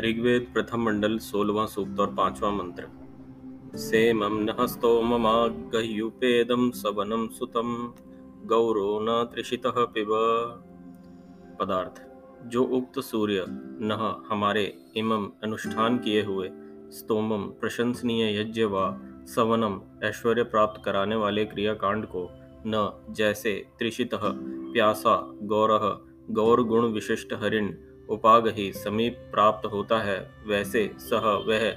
ऋग्वेद प्रथम मंडल सोलवा सूक्त और पांचवा मंत्र। सेमं नः स्तोममागह्युपेदं सवनं सुतम गौरो न त्रिषितः पिब। पदार्थ। जो उक्त सूर्य नह हमारे इमम अनुष्ठान किए हुए स्तोमम प्रशंसनीय यज्ञ व सवनम ऐश्वर्य प्राप्त कराने वाले क्रियाकांड को न जैसे त्रिषित प्यासा गौरह गौर गुण विशिष्ट हरिण उपाग ही समीप प्राप्त होता है, वैसे सह वह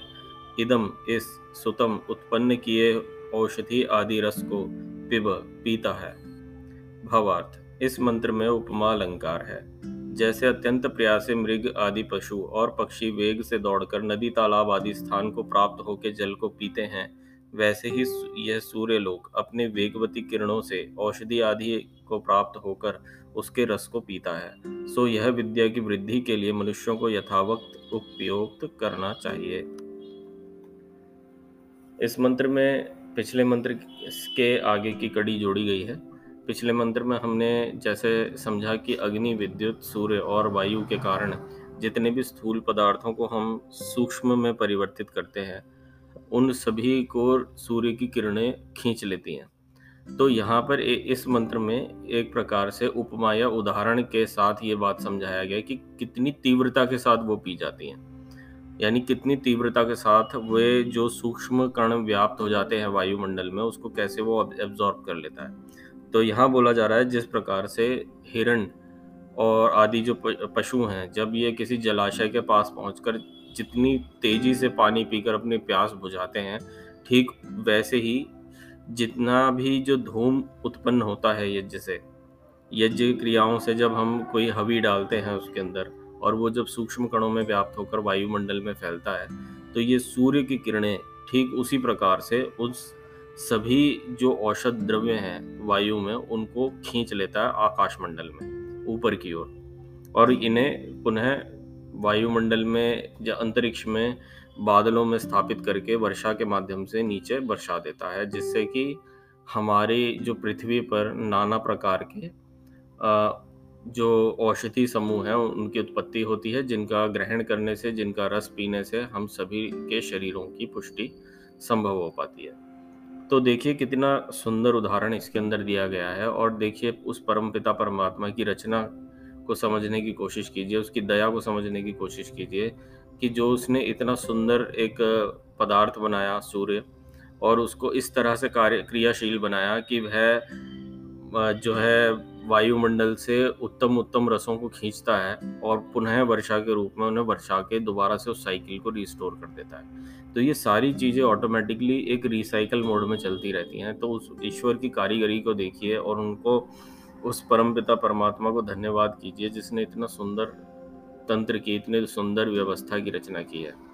इदम इस सुतम उत्पन्न किए औषधि आदि रस को पिब पीता है। भावार्थ, इस मंत्र में उपमा अलंकार है। जैसे अत्यंत प्रयासे मृग आदि पशु और पक्षी वेग से दौड़कर नदी तालाब आदि स्थान को प्राप्त होकर जल को पीते हैं वैसे ही यह सूर्य लोग अपने वेगवती किरणों से औषधि आदि को प्राप्त होकर उसके रस को पीता है। सो यह विद्या की वृद्धि के लिए मनुष्यों को यथावक्त उपयोग करना चाहिए। इस मंत्र में, पिछले मंत्र के आगे की कड़ी जोड़ी गई है। पिछले मंत्र में हमने जैसे समझा कि अग्नि, विद्युत, सूर्य और वायु के कारण जितने भी स्थूल पदार्थों को हम सूक्ष्म में परिवर्तित करते हैं उन सभी को सूर्य की किरणें खींच लेती हैं। तो यहाँ पर इस मंत्र में एक प्रकार से उपमा या उदाहरण के साथ ये बात समझाया गया कि कितनी तीव्रता के साथ वो पी जाती हैं। यानी कितनी तीव्रता के साथ वे जो सूक्ष्म कण व्याप्त हो जाते हैं वायुमंडल में, उसको कैसे वो एब्जॉर्ब कर लेता है। तो यहाँ बोला जा रहा है जिस प्रकार से हिरण और आदि जो पशु हैं, जब ये किसी जलाशय के पास पहुंचकर जितनी तेज़ी से पानी पीकर अपनी प्यास बुझाते हैं ठीक वैसे ही जितना भी जो धूम उत्पन्न होता है यज्ञ से यज्ञ क्रियाओं से जब हम कोई हवी डालते हैं उसके अंदर और वो जब सूक्ष्म कणों में व्याप्त होकर वायुमंडल में फैलता है तो ये सूर्य की किरणें ठीक उसी प्रकार से उस सभी जो औषध द्रव्य हैं वायु में उनको खींच लेता है आकाशमंडल में ऊपर की ओर। और, और इन्हें पुनः वायुमंडल में या अंतरिक्ष में बादलों में स्थापित करके वर्षा के माध्यम से नीचे बरसा देता है, जिससे कि हमारी जो पृथ्वी पर नाना प्रकार के जो औषधि समूह हैं, उनकी उत्पत्ति होती है, जिनका ग्रहण करने से, जिनका रस पीने से हम सभी के शरीरों की पुष्टि संभव हो पाती है। तो देखिए कितना सुंदर उदाहरण इसके अंदर दिया गया है, और देखिए उस परम पिता परमात्मा की रचना को समझने की कोशिश कीजिए, उसकी दया को समझने की कोशिश कीजिए कि जो उसने इतना सुंदर एक पदार्थ बनाया, सूर्य, और उसको इस तरह से कार्य, क्रियाशील बनाया कि वह जो है वायुमंडल से उत्तम उत्तम रसों को खींचता है और पुनः वर्षा के रूप में उन्हें वर्षा के दोबारा से उस साइकिल को रिस्टोर कर देता है। तो ये सारी चीज़ें ऑटोमेटिकली एक रिसाइकल मोड में चलती रहती हैं। तो उस ईश्वर की कारीगरी को देखिए और उनको उस परमपिता परमात्मा को धन्यवाद कीजिए जिसने इतना सुंदर तंत्र की इतनी सुंदर व्यवस्था की रचना की है।